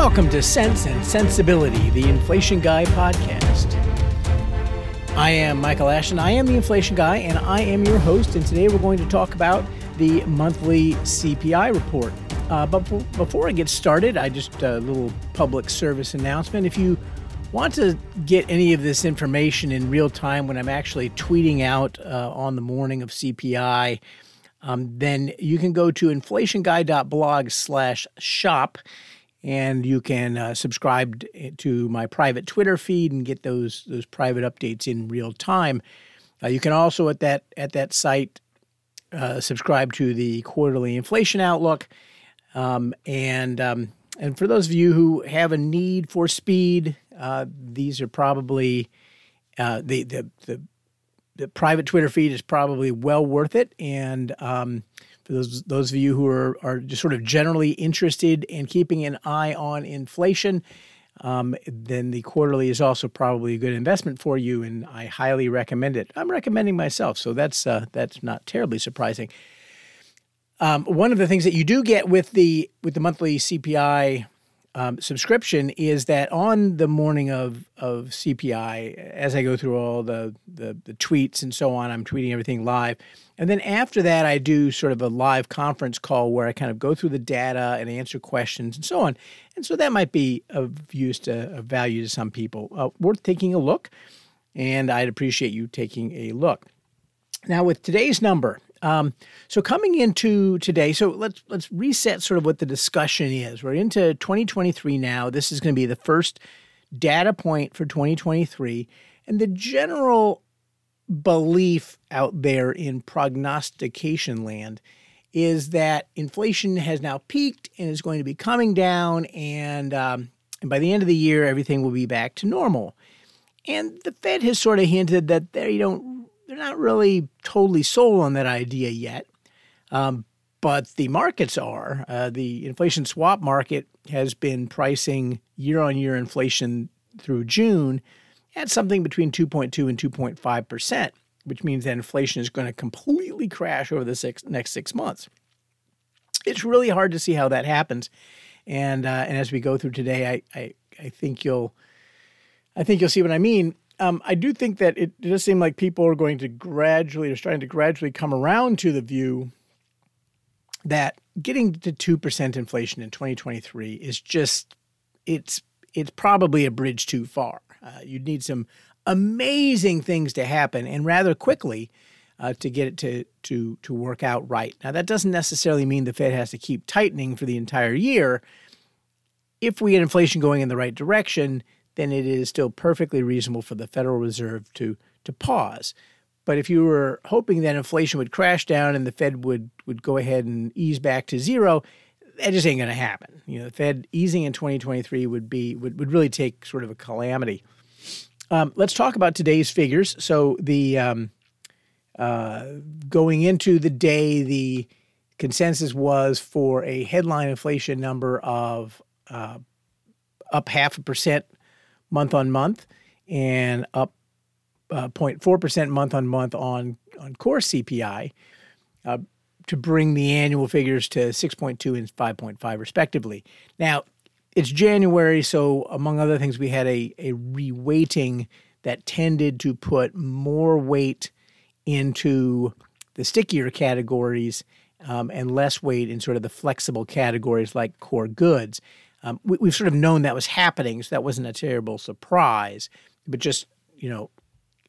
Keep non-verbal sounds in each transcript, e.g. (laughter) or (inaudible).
Welcome to Cents and Sensibility, the Inflation Guy podcast. I am Michael Ashton. I am the Inflation Guy, and I am your host. And today we're going to talk about the monthly CPI report. Uh, but before I get started, I just a little public service announcement. If you want to get any of this information in real time when I'm actually tweeting out uh, on the morning of CPI, um, then you can go to inflationguy.blog slash shop and you can uh, subscribe to my private Twitter feed and get those those private updates in real time. Uh, you can also at that at that site uh, subscribe to the quarterly inflation outlook, um, and um, and for those of you who have a need for speed, uh, these are probably uh, the, the the the private Twitter feed is probably well worth it, and um, those those of you who are are just sort of generally interested in keeping an eye on inflation, um, then the quarterly is also probably a good investment for you, and I highly recommend it. I'm recommending myself, so that's uh, that's not terribly surprising. Um, one of the things that you do get with the with the monthly CPI um, subscription is that on the morning of of CPI, as I go through all the, the, the tweets and so on, I'm tweeting everything live, and then after that, I do sort of a live conference call where I kind of go through the data and answer questions and so on, and so that might be of use to of value to some people. Uh, worth taking a look, and I'd appreciate you taking a look. Now, with today's number, um, so coming into today, so let's let's reset sort of what the discussion is. We're into 2023 now. This is going to be the first data point for 2023, and the general belief out there in prognostication land is that inflation has now peaked and is going to be coming down, and um, and by the end of the year, everything will be back to normal. And the Fed has sort of hinted that they don't they're not really totally sold on that idea yet. Um, but the markets are. Uh, the inflation swap market has been pricing year on year inflation through June at something between 2.2 and 2.5 percent, which means that inflation is going to completely crash over the six, next six months. It's really hard to see how that happens, and uh, and as we go through today, I, I I think you'll I think you'll see what I mean um, I do think that it does seem like people are going to gradually, are starting to gradually come around to the view that getting to two percent inflation in 2023 is just it's it's probably a bridge too far. Uh, you'd need some amazing things to happen and rather quickly uh, to get it to to to work out right. Now that doesn't necessarily mean the Fed has to keep tightening for the entire year. If we get inflation going in the right direction, then it is still perfectly reasonable for the Federal Reserve to to pause. But if you were hoping that inflation would crash down and the Fed would would go ahead and ease back to zero, that just ain't going to happen. You know, the Fed easing in 2023 would be would, would really take sort of a calamity. Um, let's talk about today's figures. So the um, uh, going into the day, the consensus was for a headline inflation number of uh, up half a percent month on month and up uh, 0.4% month on month on, on core CPI uh, to bring the annual figures to 6.2 and 5.5 respectively. Now, it's January, so among other things, we had a, a reweighting that tended to put more weight into the stickier categories um, and less weight in sort of the flexible categories like core goods. Um, we, have sort of known that was happening, so that wasn't a terrible surprise, but just you know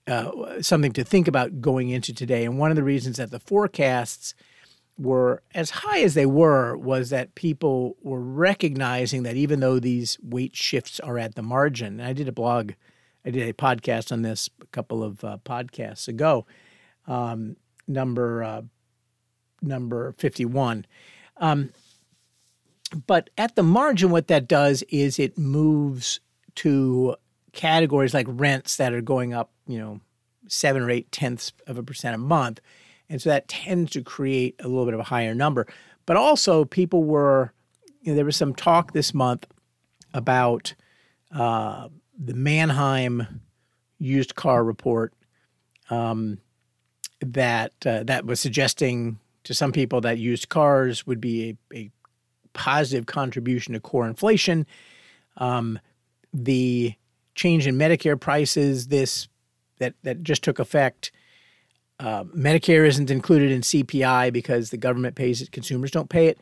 uh, something to think about going into today. And one of the reasons that the forecasts were as high as they were was that people were recognizing that even though these weight shifts are at the margin, and I did a blog, I did a podcast on this a couple of uh, podcasts ago, um, number uh, number fifty one. Um, but at the margin, what that does is it moves to categories like rents that are going up, you know, seven or eight tenths of a percent a month. And so that tends to create a little bit of a higher number. But also, people were, you know, there was some talk this month about uh, the Manheim used car report um, that uh, that was suggesting to some people that used cars would be a, a positive contribution to core inflation. Um, the change in Medicare prices this that that just took effect. Uh, Medicare isn't included in CPI because the government pays it, consumers don't pay it.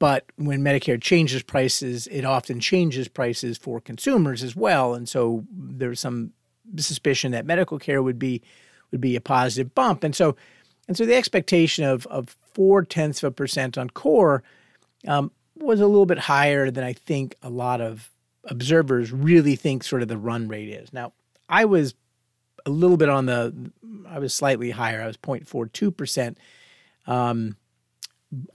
But when Medicare changes prices, it often changes prices for consumers as well. And so there's some suspicion that medical care would be would be a positive bump. And so and so the expectation of of four tenths of a percent on core um, was a little bit higher than I think a lot of observers really think sort of the run rate is. Now, I was a little bit on the, I was slightly higher. I was 0.42%. Um,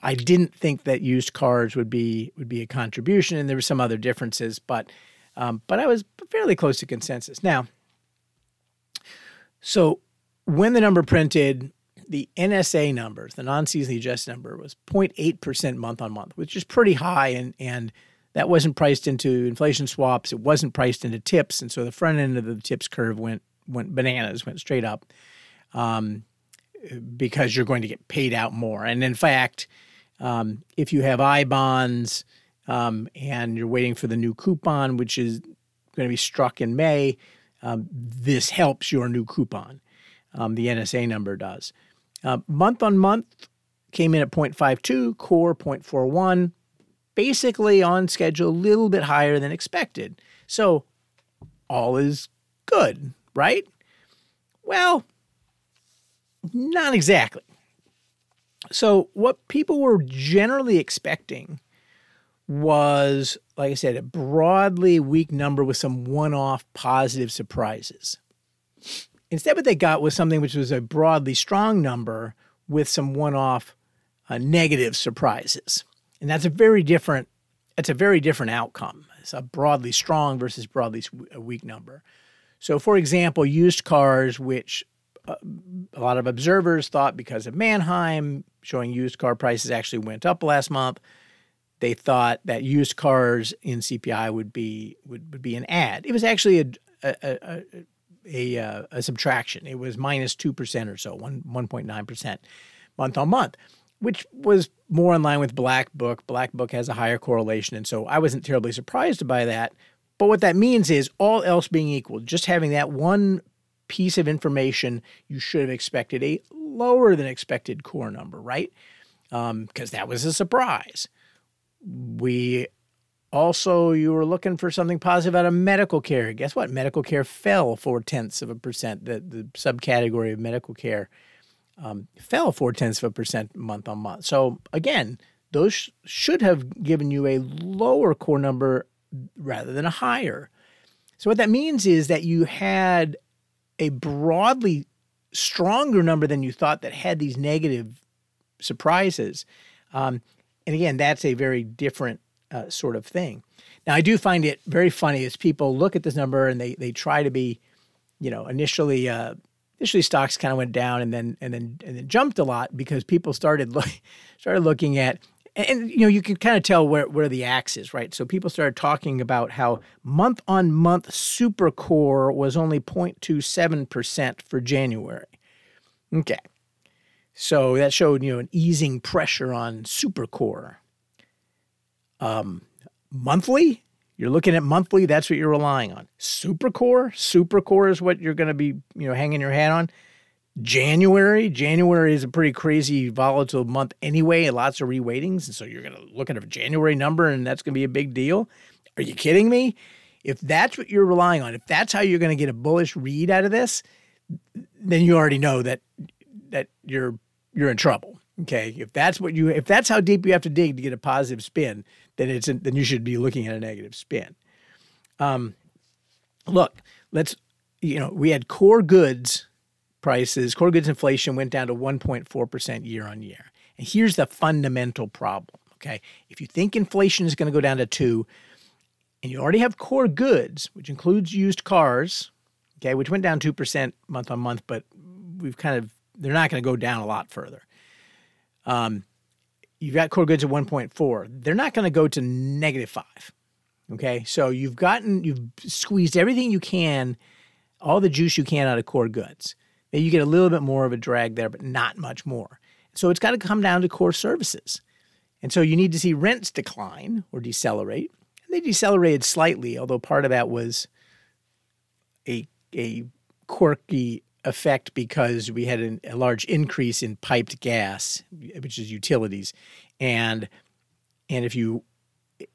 I didn't think that used cars would be would be a contribution, and there were some other differences, but um, but I was fairly close to consensus. Now, so when the number printed, the NSA numbers, the non-seasonally adjusted number, was 0.8% month on month, which is pretty high, and and that wasn't priced into inflation swaps. It wasn't priced into tips, and so the front end of the tips curve went went bananas, went straight up, um, because you're going to get paid out more. And in fact, um, if you have I bonds um, and you're waiting for the new coupon, which is going to be struck in May, um, this helps your new coupon. Um, the NSA number does. Uh, month on month came in at 0.52, core 0.41 basically on schedule, a little bit higher than expected. So all is good, right? Well, not exactly. So, what people were generally expecting was, like I said, a broadly weak number with some one off positive surprises. Instead, what they got was something which was a broadly strong number with some one off uh, negative surprises and that's a very different it's a very different outcome. It's a broadly strong versus broadly weak number. So, for example, used cars, which uh, a lot of observers thought because of Manheim showing used car prices actually went up last month, they thought that used cars in CPI would be would, would be an add. It was actually a a, a, a, uh, a subtraction. It was minus minus two percent or so, one one point nine percent month on month which was more in line with Black Book. Black Book has a higher correlation, and so I wasn't terribly surprised by that. But what that means is, all else being equal, just having that one piece of information, you should have expected a lower than expected core number, right? Because um, that was a surprise. We also, you were looking for something positive out of medical care. Guess what? Medical care fell four tenths of a percent, the, the subcategory of medical care um, fell four tenths of a percent month on month. So again, those sh- should have given you a lower core number rather than a higher. So what that means is that you had a broadly stronger number than you thought that had these negative surprises. Um, and again, that's a very different uh, sort of thing. Now, I do find it very funny as people look at this number and they they try to be, you know, initially uh, initially stocks kind of went down and then and then and then jumped a lot because people started look, (laughs) started looking at and you know you can kind of tell where where the axe is right? So people started talking about how month on month super core was only 0.27% for January. Okay. So that showed you know an easing pressure on super core um monthly you're looking at monthly, that's what you're relying on. Supercore, Supercore is what you're going to be, you know, hanging your hat on. January, January is a pretty crazy volatile month anyway, and lots of reweightings, and so you're going to look at a January number and that's going to be a big deal. Are you kidding me? If that's what you're relying on, if that's how you're going to get a bullish read out of this, then you already know that that you're you're in trouble. Okay, if that's what you if that's how deep you have to dig to get a positive spin, then it's then you should be looking at a negative spin. Um, look, let's you know we had core goods prices, core goods inflation went down to 1.4 percent year on year, and here's the fundamental problem. Okay, if you think inflation is going to go down to two, and you already have core goods, which includes used cars, okay, which went down two percent month on month, but we've kind of they're not going to go down a lot further. Um, you've got core goods at 1.4. They're not going to go to negative five. Okay. So you've gotten, you've squeezed everything you can, all the juice you can out of core goods. You get a little bit more of a drag there, but not much more. So it's got to come down to core services. And so you need to see rents decline or decelerate. And they decelerated slightly, although part of that was a a quirky effect because we had an, a large increase in piped gas, which is utilities, and and if you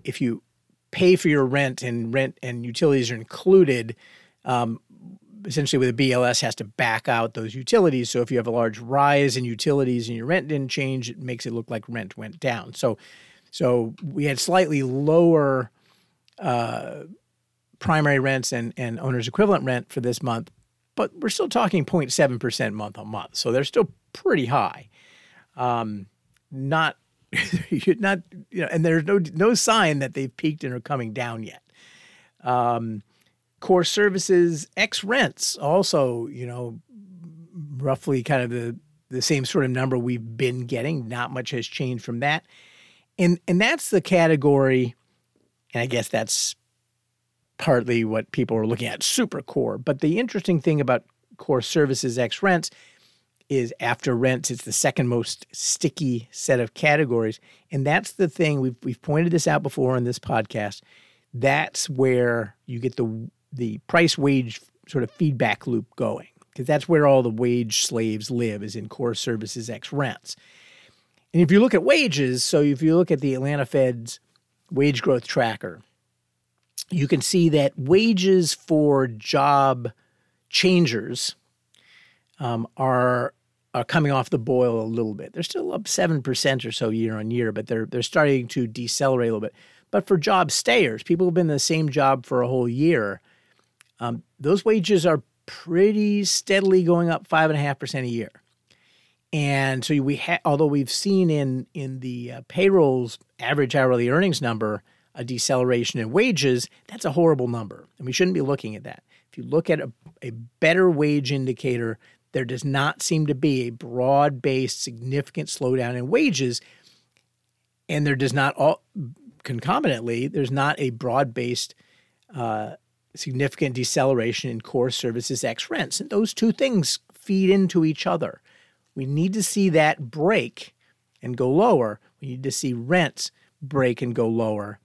if you pay for your rent and rent and utilities are included, um, essentially with a BLS has to back out those utilities. So if you have a large rise in utilities and your rent didn't change, it makes it look like rent went down. So so we had slightly lower uh, primary rents and, and owner's equivalent rent for this month, but we're still talking 0.7% month on month. So they're still pretty high. Um, not, (laughs) not, you know, and there's no, no sign that they've peaked and are coming down yet. Um, core services X rents also, you know, roughly kind of the, the same sort of number we've been getting. Not much has changed from that. And, and that's the category, and I guess that's partly what people are looking at super core. But the interesting thing about core services X rents is after rents, it's the second most sticky set of categories. And that's the thing we've we've pointed this out before in this podcast. That's where you get the the price wage sort of feedback loop going. Because that's where all the wage slaves live is in core services X rents. And if you look at wages, so if you look at the Atlanta Fed's wage growth tracker, you can see that wages for job changers um, are are coming off the boil a little bit. They're still up seven percent or so year on year, but they're they're starting to decelerate a little bit. But for job stayers, people who've been in the same job for a whole year, um, those wages are pretty steadily going up five and a half percent a year. And so we, ha- although we've seen in in the uh, payrolls average hourly earnings number a deceleration in wages, that's a horrible number. And we shouldn't be looking at that. If you look at a, a better wage indicator, there does not seem to be a broad based significant slowdown in wages. And there does not, all, concomitantly, there's not a broad based uh, significant deceleration in core services X rents. And those two things feed into each other. We need to see that break and go lower. We need to see rents break and go lower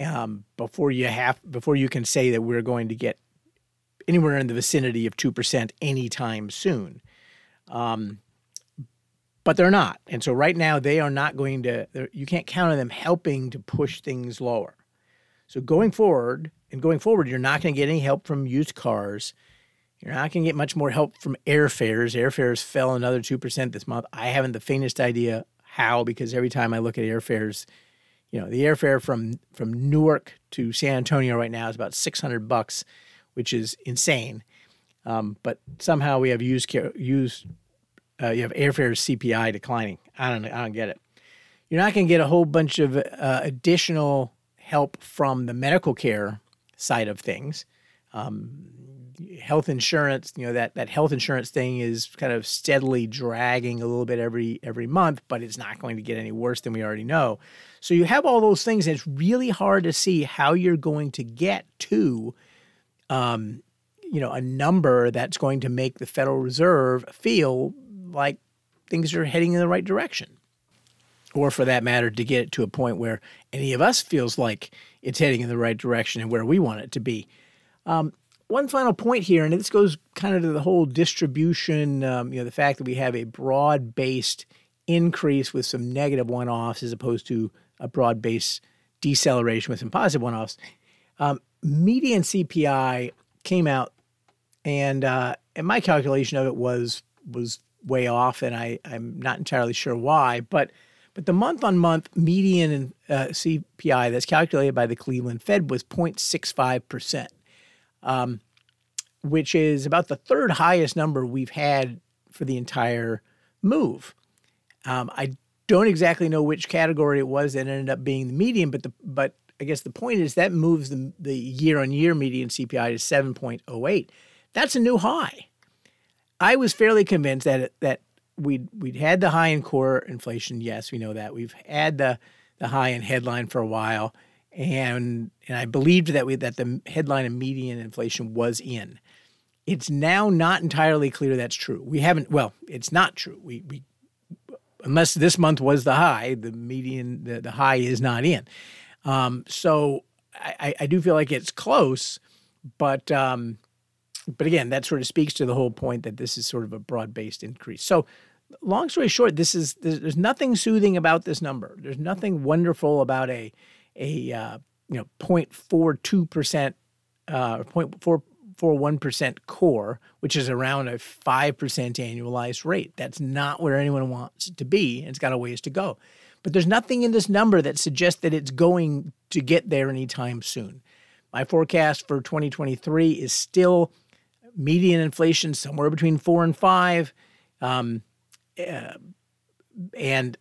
um, before you have before you can say that we're going to get anywhere in the vicinity of two percent anytime soon. Um, but they're not, and so right now they are not going to. You can't count on them helping to push things lower. So going forward and going forward, you're not going to get any help from used cars. You're not going to get much more help from airfares. Airfares fell another 2% this month. I haven't the faintest idea how because every time I look at airfares, you know, the airfare from from Newark to San Antonio right now is about 600 bucks, which is insane. Um, but somehow we have used used uh, you have airfares CPI declining. I don't I don't get it. You're not going to get a whole bunch of uh, additional help from the medical care side of things. Um, health insurance, you know, that, that health insurance thing is kind of steadily dragging a little bit every every month, but it's not going to get any worse than we already know. So you have all those things, and it's really hard to see how you're going to get to um, you know, a number that's going to make the Federal Reserve feel like things are heading in the right direction. Or for that matter, to get it to a point where any of us feels like it's heading in the right direction and where we want it to be. Um, one final point here, and this goes kind of to the whole distribution, um, you know, the fact that we have a broad based increase with some negative one offs as opposed to a broad based deceleration with some positive one offs. Um, median CPI came out, and, uh, and my calculation of it was was way off, and I, I'm not entirely sure why, but but the month on month median uh, CPI that's calculated by the Cleveland Fed was 0.65 percent um, which is about the third highest number we've had for the entire move. Um, I don't exactly know which category it was that ended up being the median, but the but I guess the point is that moves the the year on year median CPI to 7.08. That's a new high. I was fairly convinced that that we'd we'd had the high in core inflation. Yes, we know that. We've had the the high in headline for a while and and I believed that we that the headline of median inflation was in. It's now not entirely clear that's true. We haven't. Well, it's not true. We we unless this month was the high, the median, the, the high is not in. Um, so I, I, do feel like it's close, but um, but again, that sort of speaks to the whole point that this is sort of a broad-based increase. So long story short, this is there's, there's nothing soothing about this number. There's nothing wonderful about a a uh, you know 0.42 percent uh, 0.4 0.41% core, which is around a 5% annualized rate. That's not where anyone wants it to be. It's got a ways to go. But there's nothing in this number that suggests that it's going to get there anytime soon. My forecast for 2023 is still median inflation somewhere between four and five. Um, uh, and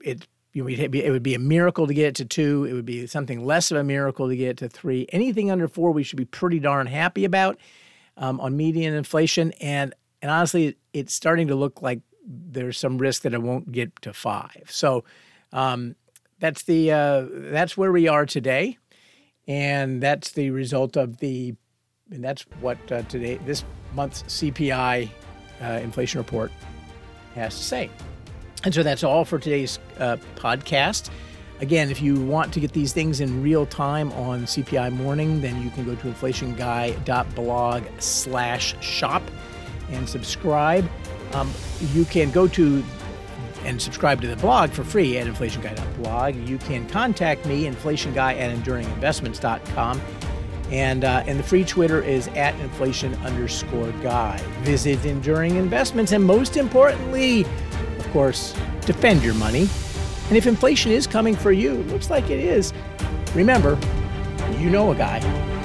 it's it would be a miracle to get it to two. It would be something less of a miracle to get it to three. Anything under four, we should be pretty darn happy about um, on median inflation. And and honestly, it's starting to look like there's some risk that it won't get to five. So um, that's the uh, that's where we are today, and that's the result of the and that's what uh, today this month's CPI uh, inflation report has to say. And so that's all for today's uh, podcast. Again, if you want to get these things in real time on CPI morning, then you can go to inflationguy.blog slash shop and subscribe. Um, you can go to and subscribe to the blog for free at inflationguy.blog. You can contact me, inflationguy at enduringinvestments.com. And, uh, and the free Twitter is at inflation underscore guy. Visit Enduring Investments. And most importantly, of course, defend your money. And if inflation is coming for you, looks like it is, remember, you know a guy.